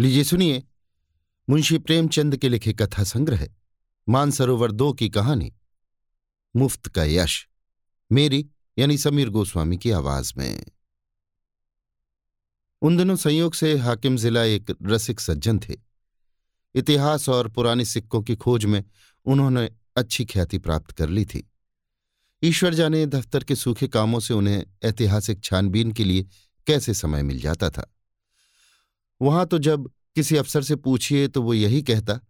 लीजिए सुनिए, मुंशी प्रेमचंद के लिखे कथा संग्रह, मानसरोवर दो की कहानी। मुफ़्त का यश, मेरी यानी समीर गोस्वामी की आवाज़ में। उन दिनों संयोग से हाकिम जिला एक रसिक सज्जन थे। इतिहास और पुराने सिक्कों की खोज में उन्होंने अच्छी ख्याति प्राप्त कर ली थी। ईश्वर जाने दफ्तर के सूखे कामों से उन्हें ऐतिहासिक छानबीन के लिए कैसे समय मिल जाता था? वहाँ तो जब किसी अफसर से पूछिए तो वो यही कहता,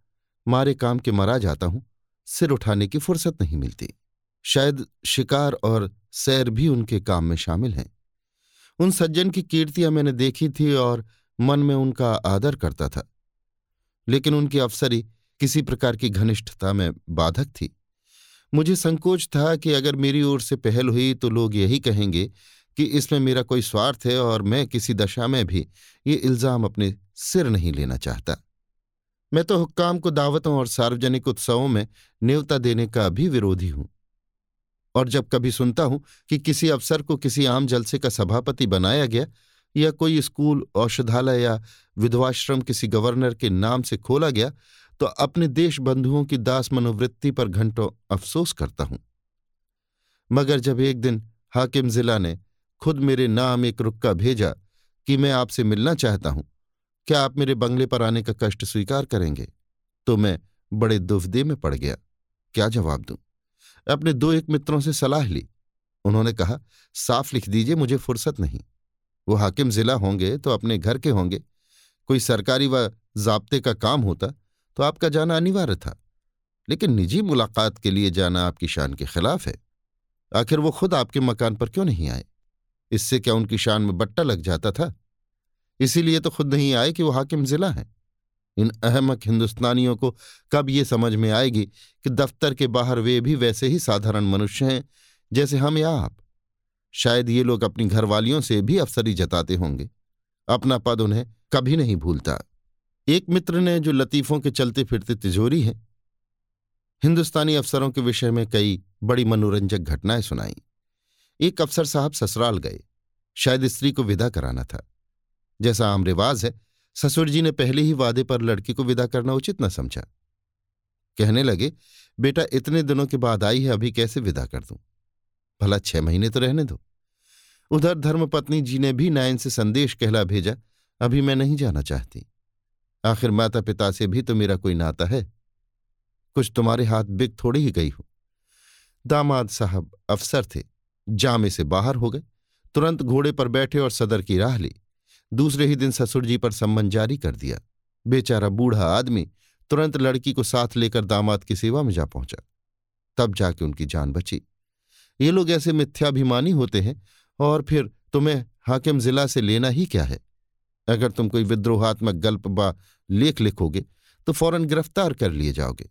मारे काम के मरा जाता हूँ, सिर उठाने की फुर्सत नहीं मिलती। शायद शिकार और सैर भी उनके काम में शामिल हैं। उन सज्जन की कीर्तियाँ मैंने देखी थी और मन में उनका आदर करता था। लेकिन उनकी अफसरी किसी प्रकार की घनिष्ठता में बाधक थी। मुझे संकोच था कि अगर मेरी ओर से पहल हुई तो लोग यही कहेंगे कि इसमें मेरा कोई स्वार्थ है और मैं किसी दशा में भी ये इल्ज़ाम अपने सिर नहीं लेना चाहता। मैं तो हुक्काम को दावतों और सार्वजनिक उत्सवों में न्योता देने का भी विरोधी हूँ। और जब कभी सुनता हूँ कि किसी अफसर को किसी आम जलसे का सभापति बनाया गया या कोई स्कूल, औषधालय या विधवाश्रम किसी गवर्नर के नाम से खोला गया तो अपने देश बंधुओं की दास मनोवृत्ति पर घंटों अफसोस करता हूँ। मगर जब एक दिन हाकिम जिला ने खुद मेरे नाम एक रुक्का भेजा कि मैं आपसे मिलना चाहता हूँ क्या आप मेरे बंगले पर आने का कष्ट स्वीकार करेंगे? तो मैं बड़े दुविधे में पड़ गया। क्या जवाब दूँ? अपने दो एक मित्रों से सलाह ली। उन्होंने कहा, साफ़ लिख दीजिए, मुझे फुर्सत नहीं। वो हाकिम जिला होंगे तो अपने घर के होंगे। कोई सरकारी व जाब्ते का काम होता तो आपका जाना अनिवार्य था। लेकिन निजी मुलाकात के लिए जाना आपकी शान के खिलाफ है। आखिर वो खुद आपके मकान पर क्यों नहीं आए? इससे क्या उनकी शान में बट्टा लग जाता था? इसीलिए तो खुद नहीं आए कि वो हाकिम जिला हैं। इन अहमक हिंदुस्तानियों को कब ये समझ में आएगी कि दफ्तर के बाहर वे भी वैसे ही साधारण मनुष्य हैं, जैसे हम या आप। शायद ये लोग अपनी घरवालियों से भी अफसरी जताते होंगे। अपना पद उन्हें कभी नहीं भूलता। एक मित्र ने जो लतीफों के चलते फिरते तिजोरी है। हिंदुस्तानी अफसरों के विषय में कई बड़ी मनोरंजक घटनाएँ सुनाई। एक अफसर साहब ससुराल गए। शायद स्त्री को विदा कराना था। जैसा आम रिवाज है, ससुर जी ने पहले ही वादे पर लड़की को विदा करना उचित न समझा। कहने लगे, बेटा, इतने दिनों के बाद आई है, अभी कैसे विदा कर दूँ? भला छह महीने तो रहने दो। उधर धर्मपत्नी जी ने भी नायन से संदेश कहला भेजा, अभी मैं नहीं जाना चाहती। आखिर माता पिता से भी तो मेरा कोई नाता है। कुछ तुम्हारे हाथ बिक थोड़ी ही गई हो। दामाद साहब अफसर थे, जामे से बाहर हो गए, तुरंत घोड़े पर बैठे और सदर की राह ली। दूसरे ही दिन ससुर जी पर सम्मन जारी कर दिया। बेचारा बूढ़ा आदमी तुरंत लड़की को साथ लेकर दामाद की सेवा में जा पहुँचा। तब जाके उनकी जान बची। ये लोग ऐसे मिथ्याभिमानी होते हैं, और फिर तुम्हें हाकिम जिला से लेना ही क्या है? अगर तुम कोई विद्रोहात्मक गल्प बा लेख लिखोगे तो फ़ौरन गिरफ़्तार कर लिए जाओगे।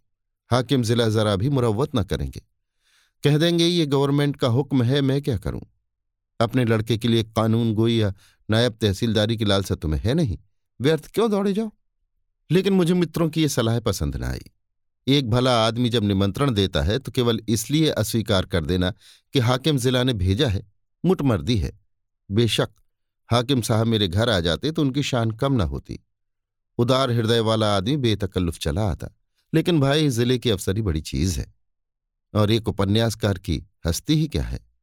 हाकिम जिला जरा भी मुरवत न करेंगे। कह देंगे, ये गवर्नमेंट का हुक्म है, मैं क्या करूँ? अपने लड़के के लिए कानून गोई या नायब तहसीलदारी की लालसा तुम्हें है नहीं। व्यर्थ क्यों दौड़े जाओ? लेकिन मुझे मित्रों की ये सलाह पसंद न आई। एक भला आदमी जब निमंत्रण देता है तो केवल इसलिए अस्वीकार कर देना कि हाकिम जिला ने भेजा है, मुटमर्दी है। बेशक हाकिम साहब मेरे घर आ जाते तो उनकी शान कम न होती। उदार हृदय वाला आदमी बेतकल्लुफ चला आता। लेकिन भाई, ज़िले की अफसरी बड़ी चीज़ है। और एक उपन्यासकार की हस्ती ही क्या है?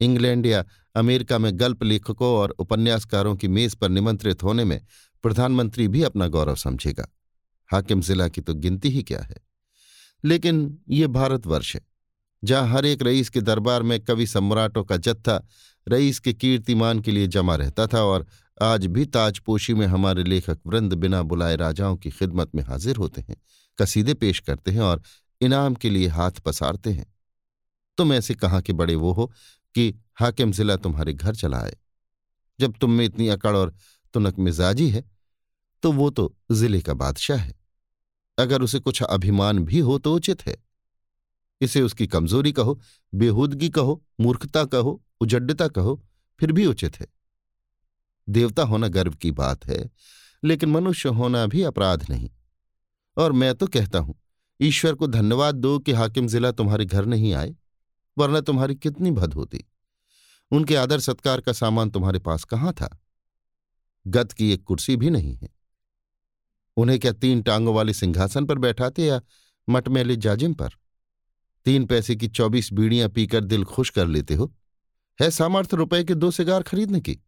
इंग्लैंड या अमेरिका में गल्प लेखकों और उपन्यासकारों की मेज पर निमंत्रित होने में प्रधानमंत्री भी अपना गौरव समझेगा। हाकिम जिला की तो गिनती ही क्या है? लेकिन ये भारतवर्ष है, जहाँ हर एक रईस के दरबार में कवि सम्राटों का जत्था रईस के कीर्तिमान के लिए जमा रहता था और आज भी ताजपोशी में हमारे लेखक वृंद बिना बुलाए राजाओं की खिदमत में हाजिर होते हैं, कसीदे पेश करते हैं और इनाम के लिए हाथ पसारते हैं। तुम ऐसे कहाँ के बड़े वो हो कि हाकिम जिला तुम्हारे घर चला आए। जब तुम में इतनी अकड़ और तुनक मिजाजी है तो वो तो ज़िले का बादशाह है। अगर उसे कुछ अभिमान भी हो तो उचित है। इसे उसकी कमज़ोरी कहो, बेहूदगी कहो, मूर्खता कहो, उजड्डता कहो, फिर भी उचित है। देवता होना गर्व की बात है, लेकिन मनुष्य होना भी अपराध नहीं। और मैं तो कहता हूँ, ईश्वर को धन्यवाद दो कि हाकिम जिला तुम्हारे घर नहीं आए। वरना तुम्हारी कितनी भद होती। उनके आदर सत्कार का सामान तुम्हारे पास कहाँ था? गत की एक कुर्सी भी नहीं है। उन्हें क्या तीन टांगों वाले सिंहासन पर बैठाते या मटमेले जाजिम पर? तीन पैसे की चौबीस बीड़ियाँ पीकर दिल खुश कर लेते हो। है सामर्थ्य रुपए के दो सिगार खरीदने की?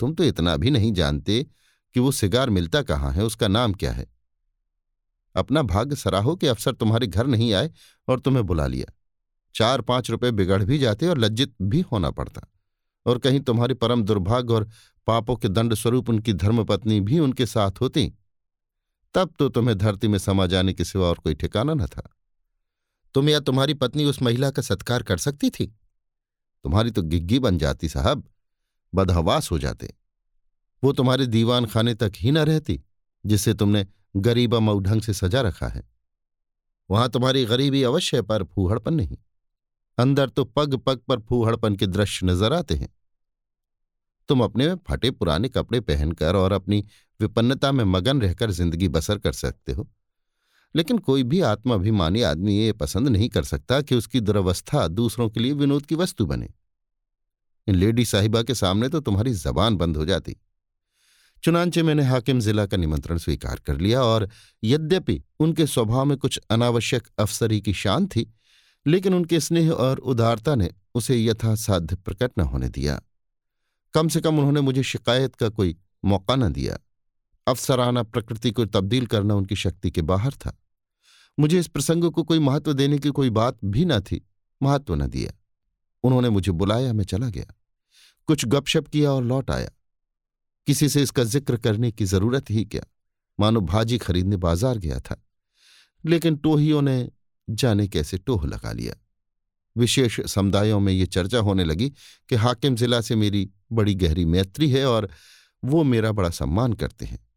तुम तो इतना भी नहीं जानते कि वो सिगार मिलता कहाँ है, उसका नाम क्या है। अपना भाग्य सराहो कि अफसर तुम्हारे घर नहीं आए और तुम्हें बुला लिया। चार पाँच रुपए बिगड़ भी जाते और लज्जित भी होना पड़ता। और कहीं तुम्हारे परम दुर्भाग्य और पापों के दंड स्वरूप उनकी धर्मपत्नी भी उनके साथ होती, तब तो तुम्हें धरती में समा जाने के सिवा और कोई ठिकाना न था। तुम या तुम्हारी पत्नी उस महिला का सत्कार कर सकती थी? तुम्हारी तो गिग्गी बन जाती साहब, बदहवास हो जाते। वो तुम्हारे दीवान खाने तक ही न रहती जिसे तुमने गरीबा मऊ ढंग से सजा रखा है। वहाँ तुम्हारी गरीबी अवश्य पर फूहड़पन नहीं। अंदर तो पग पग पर फूहड़पन के दृश्य नज़र आते हैं। तुम अपने फटे पुराने कपड़े पहनकर और अपनी विपन्नता में मगन रहकर ज़िंदगी बसर कर सकते हो। लेकिन कोई भी आत्माभिमानी आदमी ये पसंद नहीं कर सकता कि उसकी दुर्वस्था दूसरों के लिए विनोद की वस्तु बने। इन लेडी साहिबा के सामने तो तुम्हारी जबान बंद हो जाती। चुनाचे मैंने हाकिम जिला का निमंत्रण स्वीकार कर लिया और यद्यपि उनके स्वभाव में कुछ अनावश्यक अफसरी की शान थी लेकिन उनके स्नेह और उदारता ने उसे यथासाध्य प्रकट न होने दिया। कम से कम उन्होंने मुझे शिकायत का कोई मौका न दिया। अफसराना प्रकृति को तब्दील करना उनकी शक्ति के बाहर था। मुझे इस प्रसंग को कोई महत्व देने की कोई बात भी न थी, महत्व न दिया। उन्होंने मुझे बुलाया, मैं चला गया। कुछ गपशप किया और लौट आया। किसी से इसका ज़िक्र करने की ज़रूरत ही क्या? मानो भाजी खरीदने बाज़ार गया था। लेकिन टोहियों ने जाने कैसे टोह लगा लिया। विशेष समुदायों में ये चर्चा होने लगी कि हाकिम जिला से मेरी बड़ी गहरी मैत्री है और वो मेरा बड़ा सम्मान करते हैं।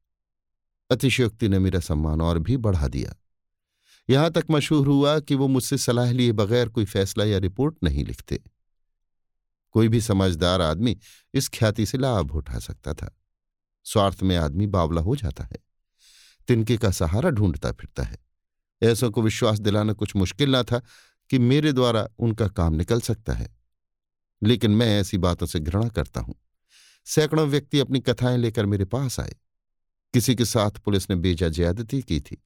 अतिशयोक्ति ने मेरा सम्मान और भी बढ़ा दिया। यहाँ तक मशहूर हुआ कि वो मुझसे सलाह लिए बगैर कोई फैसला या रिपोर्ट नहीं लिखते। कोई भी समझदार आदमी इस ख्याति से लाभ उठा सकता था। स्वार्थ में आदमी बावला हो जाता है। तिनके का सहारा ढूंढता फिरता है। ऐसों को विश्वास दिलाना कुछ मुश्किल ना था कि मेरे द्वारा उनका काम निकल सकता है। लेकिन मैं ऐसी बातों से घृणा करता हूँ। सैकड़ों व्यक्ति अपनी कथाएँ लेकर मेरे पास आए। किसी के साथ पुलिस ने बेजा ज्यादती की थी।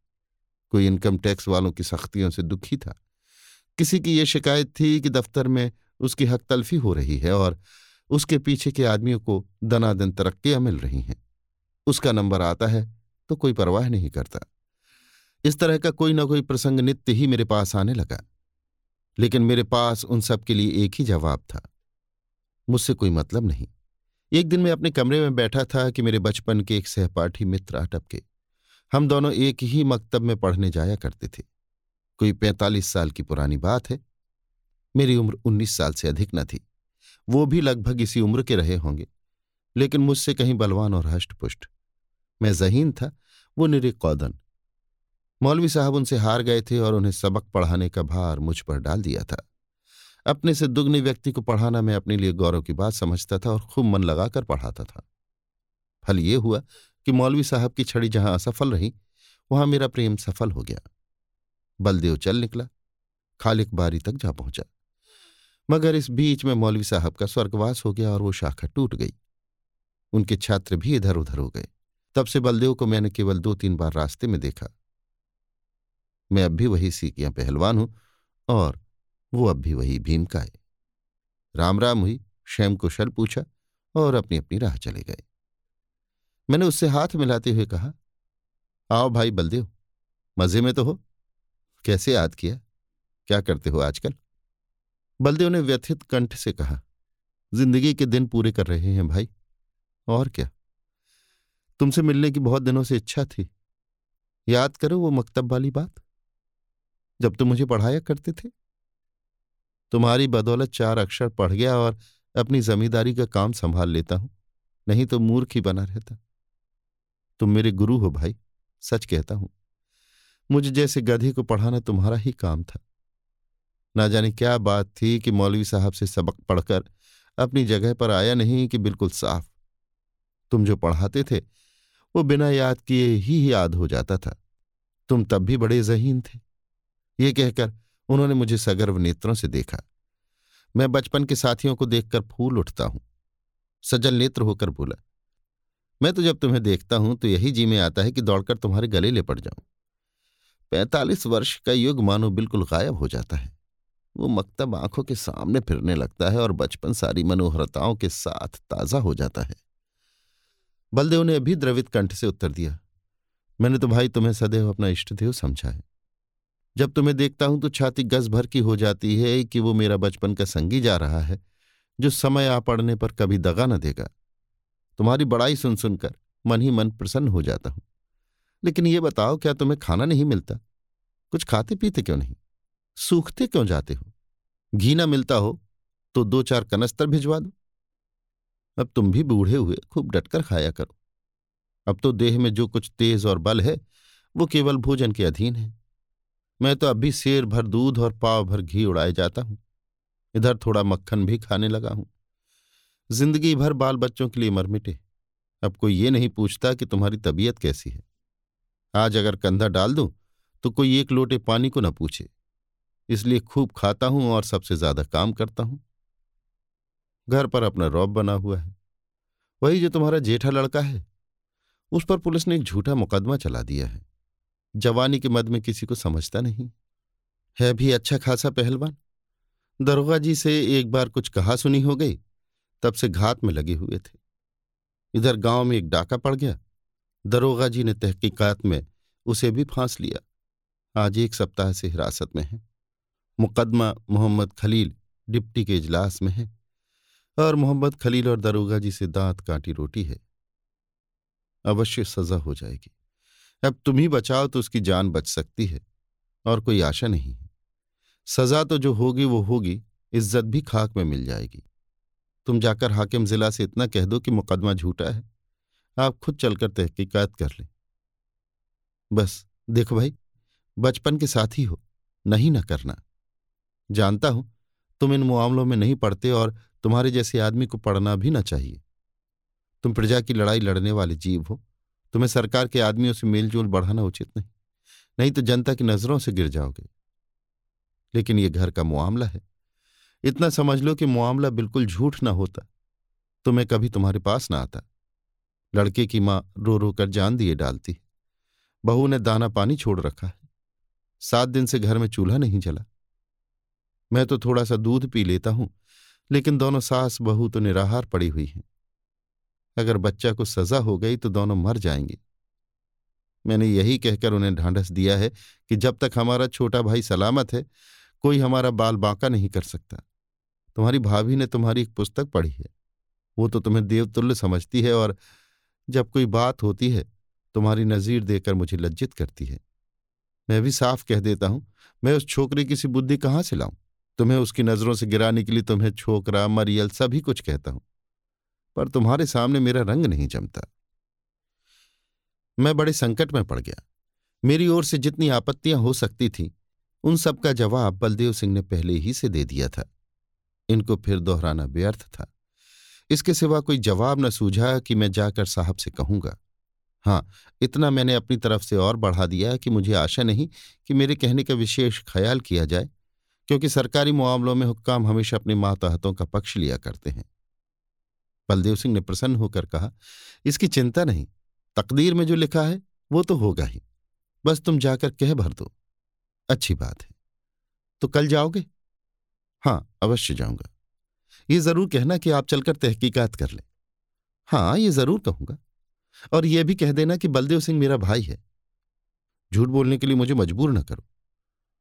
कोई इनकम टैक्स वालों की सख्तियों से दुखी था। किसी की यह शिकायत थी कि दफ्तर में उसकी हक तलफी हो रही है और उसके पीछे के आदमियों को दनादन तरक्कियाँ मिल रही हैं। उसका नंबर आता है तो कोई परवाह नहीं करता। इस तरह का कोई ना कोई प्रसंग नित्य ही मेरे पास आने लगा। लेकिन मेरे पास उन सब के लिए एक ही जवाब था। मुझसे कोई मतलब नहीं। एक दिन मैं अपने कमरे में बैठा था कि मेरे बचपन के एक सहपाठी मित्र अटपके। हम दोनों एक ही मकतब में पढ़ने जाया करते थे। कोई पैंतालीस साल की पुरानी बात है। मेरी उम्र उन्नीस साल से अधिक न थी। वो भी लगभग इसी उम्र के रहे होंगे। लेकिन मुझसे कहीं बलवान और हष्टपुष्ट। मैं जहीन था, वो निरे कौदन मौलवी साहब उनसे हार गए थे और उन्हें सबक पढ़ाने का भार मुझ पर डाल दिया था। अपने से दुग्ने व्यक्ति को पढ़ाना मैं अपने लिए गौरव की बात समझता था और खूब मन लगाकर पढ़ाता था। फल ये हुआ कि मौलवी साहब की छड़ी जहाँ असफल रही, वहाँ मेरा प्रेम सफल हो गया। बलदेव चल निकला, खालिक बारी तक जा पहुँचा। मगर इस बीच में मौलवी साहब का स्वर्गवास हो गया और वो शाखा टूट गई। उनके छात्र भी इधर उधर हो गए। तब से बलदेव को मैंने केवल दो तीन बार रास्ते में देखा। मैं अब भी वही सीकियाँ पहलवान हूँ और वो अब भी वही भीमकाय। राम राम हुई शैम कुशल पूछा और अपनी अपनी राह चले गए। मैंने उससे हाथ मिलाते हुए कहा, आओ भाई बलदेव, मज़े में तो हो। कैसे याद किया? क्या करते हो आजकल? बलदेव ने व्यथित कंठ से कहा, ज़िंदगी के दिन पूरे कर रहे हैं भाई। और क्या? तुमसे मिलने की बहुत दिनों से इच्छा थी। याद करो वो मकतब वाली बात। जब तुम मुझे पढ़ाया करते थे? तुम्हारी बदौलत चार अक्षर पढ़ गया और अपनी जमींदारी का काम संभाल लेता हूँ, नहीं तो मूर्ख ही बना रहता। तुम मेरे गुरु हो भाई, सच कहता हूँ। मुझे जैसे गधे को पढ़ाना तुम्हारा ही काम था। ना जाने क्या बात थी कि मौलवी साहब से सबक पढ़कर अपनी जगह पर आया नहीं कि बिल्कुल साफ़। तुम जो पढ़ाते थे, वो बिना याद किए ही याद हो जाता था। तुम तब भी बड़े जहीन थे। ये कहकर उन्होंने मुझे सगर्व नेत्रों से देखा। मैं बचपन के साथियों को देखकर फूल उठता हूँ। सजल नेत्र होकर बोला, मैं तो जब तुम्हें देखता हूँ तो यही जी में आता है कि दौड़कर तुम्हारे गले ले पड़ जाऊँ। पैंतालीस वर्ष का युग मानो बिल्कुल गायब हो जाता है। वो मकतब आँखों के सामने फिरने लगता है और बचपन सारी मनोहरताओं के साथ ताज़ा हो जाता है। बलदेव ने अभी द्रवित कंठ से उत्तर दिया, मैंने तो भाई तुम्हें सदैव अपना इष्टदेव समझा है। जब तुम्हें देखता हूँ तो छाती गज भर की हो जाती है कि वो मेरा बचपन का संगी जा रहा है, जो समय आ पड़ने पर कभी दगा न देगा। तुम्हारी बड़ाई सुन सुनकर मन ही मन प्रसन्न हो जाता हूँ। लेकिन ये बताओ, क्या तुम्हें खाना नहीं मिलता? कुछ खाते पीते क्यों नहीं? सूखते क्यों जाते हो? घी ना मिलता हो तो दो चार कनस्तर भिजवा दो। अब तुम भी बूढ़े हुए, खूब डटकर खाया करो। अब तो देह में जो कुछ तेज और बल है, वो केवल भोजन के अधीन है। मैं तो अभी शेर भर दूध और पाव भर घी उड़ाए जाता हूँ। इधर थोड़ा मक्खन भी खाने लगा हूँ। ज़िंदगी भर बाल बच्चों के लिए मर मिटे। अब कोई ये नहीं पूछता कि तुम्हारी तबीयत कैसी है। आज अगर कंधा डाल दूँ तो कोई एक लोटे पानी को न पूछे। इसलिए खूब खाता हूँ और सबसे ज़्यादा काम करता हूँ। घर पर अपना रौब बना हुआ है। वही जो तुम्हारा जेठा लड़का है। उस पर पुलिस ने एक झूठा मुकदमा चला दिया है। जवानी के मद में किसी को समझता नहीं। है भी अच्छा खासा पहलवान। दरोगा जी से एक बार कुछ कहा सुनी हो गई, तब से घात में लगे हुए थे। इधर गाँव में एक डाका पड़ गया। दरोगा जी ने तहकीकात में उसे भी फांस लिया। आज एक सप्ताह से हिरासत में है। मुकदमा मोहम्मद खलील डिप्टी के इजलास में है और मोहम्मद खलील और दरोगा जी से दांत काटी रोटी है। अवश्य सजा हो जाएगी। अब तुम ही बचाओ तो उसकी जान बच सकती है, और कोई आशा नहीं है। सजा तो जो होगी, वो होगी, इज़्ज़त भी खाक में मिल जाएगी। तुम जाकर हाकिम जिला से इतना कह दो कि मुकदमा झूठा है। आप खुद चलकर तहकीकात कर लें। बस, देखो भाई, बचपन के साथ ही हो नहीं ना करना। जानता हूँ, तुम इन मामलों में नहीं पढ़ते और तुम्हारे जैसे आदमी को पढ़ना भी न चाहिए। तुम प्रजा की लड़ाई लड़ने वाले जीव हो तुम्हें सरकार के आदमियों से मेलजोल बढ़ाना उचित नहीं। नहीं तो जनता की नज़रों से गिर जाओगे। लेकिन ये घर का मामला है। इतना समझ लो कि मामला बिल्कुल झूठ ना होता। तो मैं कभी तुम्हारे पास ना आता। लड़के की माँ रो रो कर जान दिए डालती है। बहू ने दाना पानी छोड़ रखा है। सात दिन से घर में चूल्हा नहीं जला। मैं तो थोड़ा सा दूध पी लेता हूँ, लेकिन दोनों सास बहू तो निराहार पड़ी हुई हैं। अगर बच्चा को सजा हो गई तो दोनों मर जाएँगे। मैंने यही कहकर उन्हें ढांढस दिया है कि जब तक हमारा छोटा भाई सलामत है, कोई हमारा बाल बांका नहीं कर सकता। तुम्हारी भाभी ने तुम्हारी एक पुस्तक पढ़ी है। वो तो तुम्हें देवतुल्य समझती है और जब कोई बात होती है, तुम्हारी नजीर देकर मुझे लज्जित करती है। मैं भी साफ़ कह देता हूँ, मैं उस छोकरी की सी बुद्धि कहाँ से लाऊं? तुम्हें उसकी नज़रों से गिराने के लिए तुम्हें छोकरा, मरियल सभी कुछ कहता हूँ। पर तुम्हारे सामने मेरा रंग नहीं जमता। मैं बड़े संकट में पड़ गया। मेरी ओर से जितनी आपत्तियाँ हो सकती थीं, उन सब का जवाब बलदेव सिंह ने पहले ही से दे दिया था। इनको फिर दोहराना व्यर्थ था। इसके सिवा कोई जवाब न सूझा कि मैं जाकर साहब से कहूँगा। हाँ इतना मैंने अपनी तरफ़ से और बढ़ा दिया कि मुझे आशा नहीं कि मेरे कहने का विशेष ख्याल किया जाए, क्योंकि सरकारी मामलों में हुक्काम हमेशा अपने मातहतों का पक्ष लिया करते हैं। बलदेव सिंह ने प्रसन्न होकर कहा, इसकी चिंता नहीं, तकदीर में जो लिखा है, वो तो होगा ही। बस तुम जाकर कह भर दो। अच्छी बात है। तो कल जाओगे? हाँ अवश्य जाऊँगा। ये ज़रूर कहना कि आप चलकर तहकीकात कर लें। हाँ ये ज़रूर कहूँगा। और यह भी कह देना कि बलदेव सिंह मेरा भाई है। झूठ बोलने के लिए मुझे मजबूर न करो।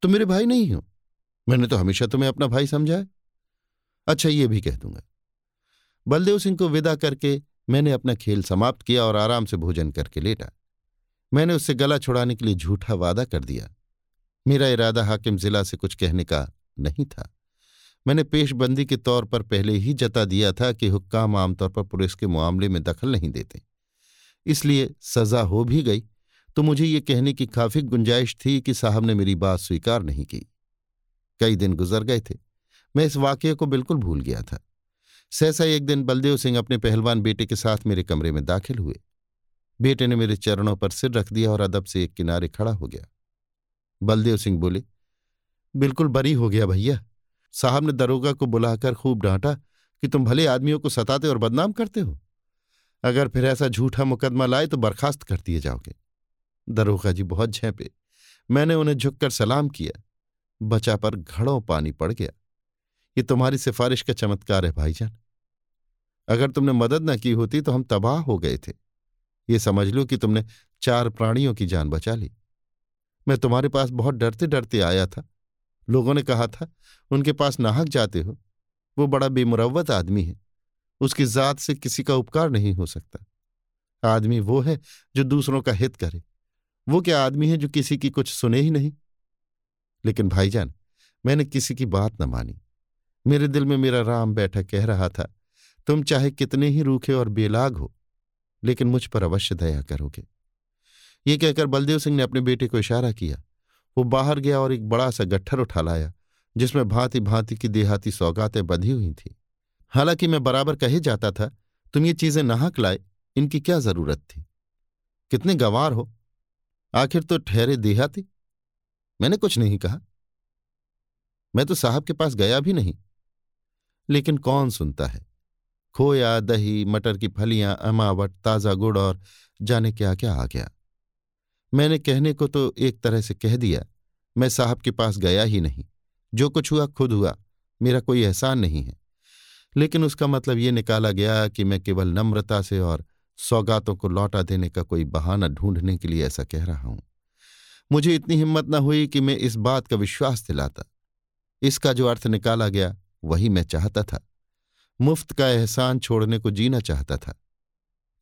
तुम मेरे भाई नहीं हो? मैंने तो हमेशा तुम्हें अपना भाई समझा है। अच्छा ये भी कह दूँगा। बलदेव सिंह को विदा करके मैंने अपना खेल समाप्त किया और आराम से भोजन करके लेटा। मैंने उससे गला छुड़ाने के लिए झूठा वादा कर दिया। मेरा इरादा हाकिम जिला से कुछ कहने का नहीं था। मैंने पेशबंदी के तौर पर पहले ही जता दिया था कि हुक्काम आमतौर पर पुलिस के मामले में दखल नहीं देते। इसलिए सजा हो भी गई तो मुझे ये कहने की काफ़ी गुंजाइश थी कि साहब ने मेरी बात स्वीकार नहीं की। कई दिन गुजर गए थे। मैं इस वाक्य को बिल्कुल भूल गया था। सहसा एक दिन बलदेव सिंह अपने पहलवान बेटे के साथ मेरे कमरे में दाखिल हुए। बेटे ने मेरे चरणों पर सिर रख दिया और अदब से एक किनारे खड़ा हो गया। बलदेव सिंह बोले, बिल्कुल बरी हो गया भैया। साहब ने दरोगा को बुलाकर खूब डांटा कि तुम भले आदमियों को सताते और बदनाम करते हो। अगर फिर ऐसा झूठा मुकदमा लाए तो बर्खास्त कर दिए जाओगे दरोगा जी बहुत झेपे। मैंने उन्हें झुककर सलाम किया। बचा पर घड़ों पानी पड़ गया। ये तुम्हारी सिफारिश का चमत्कार है भाईजान। अगर तुमने मदद न की होती तो हम तबाह हो गए थे। ये समझ लो कि तुमने चार प्राणियों की जान बचा ली। मैं तुम्हारे पास बहुत डरते डरते आया था। लोगों ने कहा था, उनके पास नाहक जाते हो। वो बड़ा बेमुरवत आदमी है। उसकी जात से किसी का उपकार नहीं हो सकता। आदमी वो है जो दूसरों का हित करे। वो क्या आदमी है जो किसी की कुछ सुने ही नहीं? लेकिन भाईजान, मैंने किसी की बात न मानी। मेरे दिल में मेरा राम बैठा कह रहा था तुम चाहे कितने ही रूखे और बेलाग हो, लेकिन मुझ पर अवश्य दया करोगे। ये कहकर बलदेव सिंह ने अपने बेटे को इशारा किया। वो बाहर गया और एक बड़ा सा गट्ठर उठा लाया, जिसमें भांति भांति की देहाती सौगातें बंधी हुई थी। हालाँकि मैं बराबर कहे जाता था, तुम ये चीज़ें नाहक लाए, इनकी क्या ज़रूरत थी? कितने गंवार हो? आखिर तो ठहरे देहाती? मैंने कुछ नहीं कहा। मैं तो साहब के पास गया भी नहीं। लेकिन कौन सुनता है? खोया, दही, मटर की फलियाँ, अमावट, ताज़ा गुड़ और जाने क्या क्या आ गया। मैंने कहने को तो एक तरह से कह दिया, मैं साहब के पास गया ही नहीं। जो कुछ हुआ, खुद हुआ, मेरा कोई एहसान नहीं है। लेकिन उसका मतलब ये निकाला गया कि मैं केवल नम्रता से और सौगातों को लौटा देने का कोई बहाना ढूँढने के लिए ऐसा कह रहा हूँ। मुझे इतनी हिम्मत न हुई कि मैं इस बात का विश्वास दिलाता। इसका जो अर्थ निकाला गया, वही मैं चाहता था। मुफ़्त का एहसान छोड़ने को जीना चाहता था।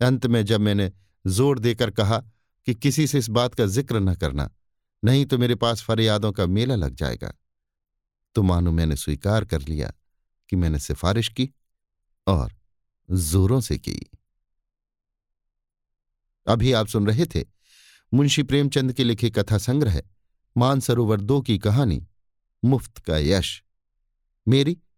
अंत में जब मैंने ज़ोर देकर कहा कि किसी से इस बात का ज़िक्र न करना, नहीं तो मेरे पास फरियादों का मेला लग जाएगा। तो मानो मैंने स्वीकार कर लिया कि मैंने सिफारिश की और जोरों से की। अभी आप सुन रहे थे मुंशी प्रेमचंद के लिखे कथा संग्रह, मानसरोवर दो की कहानी, मुफ़्त का यश। मेरी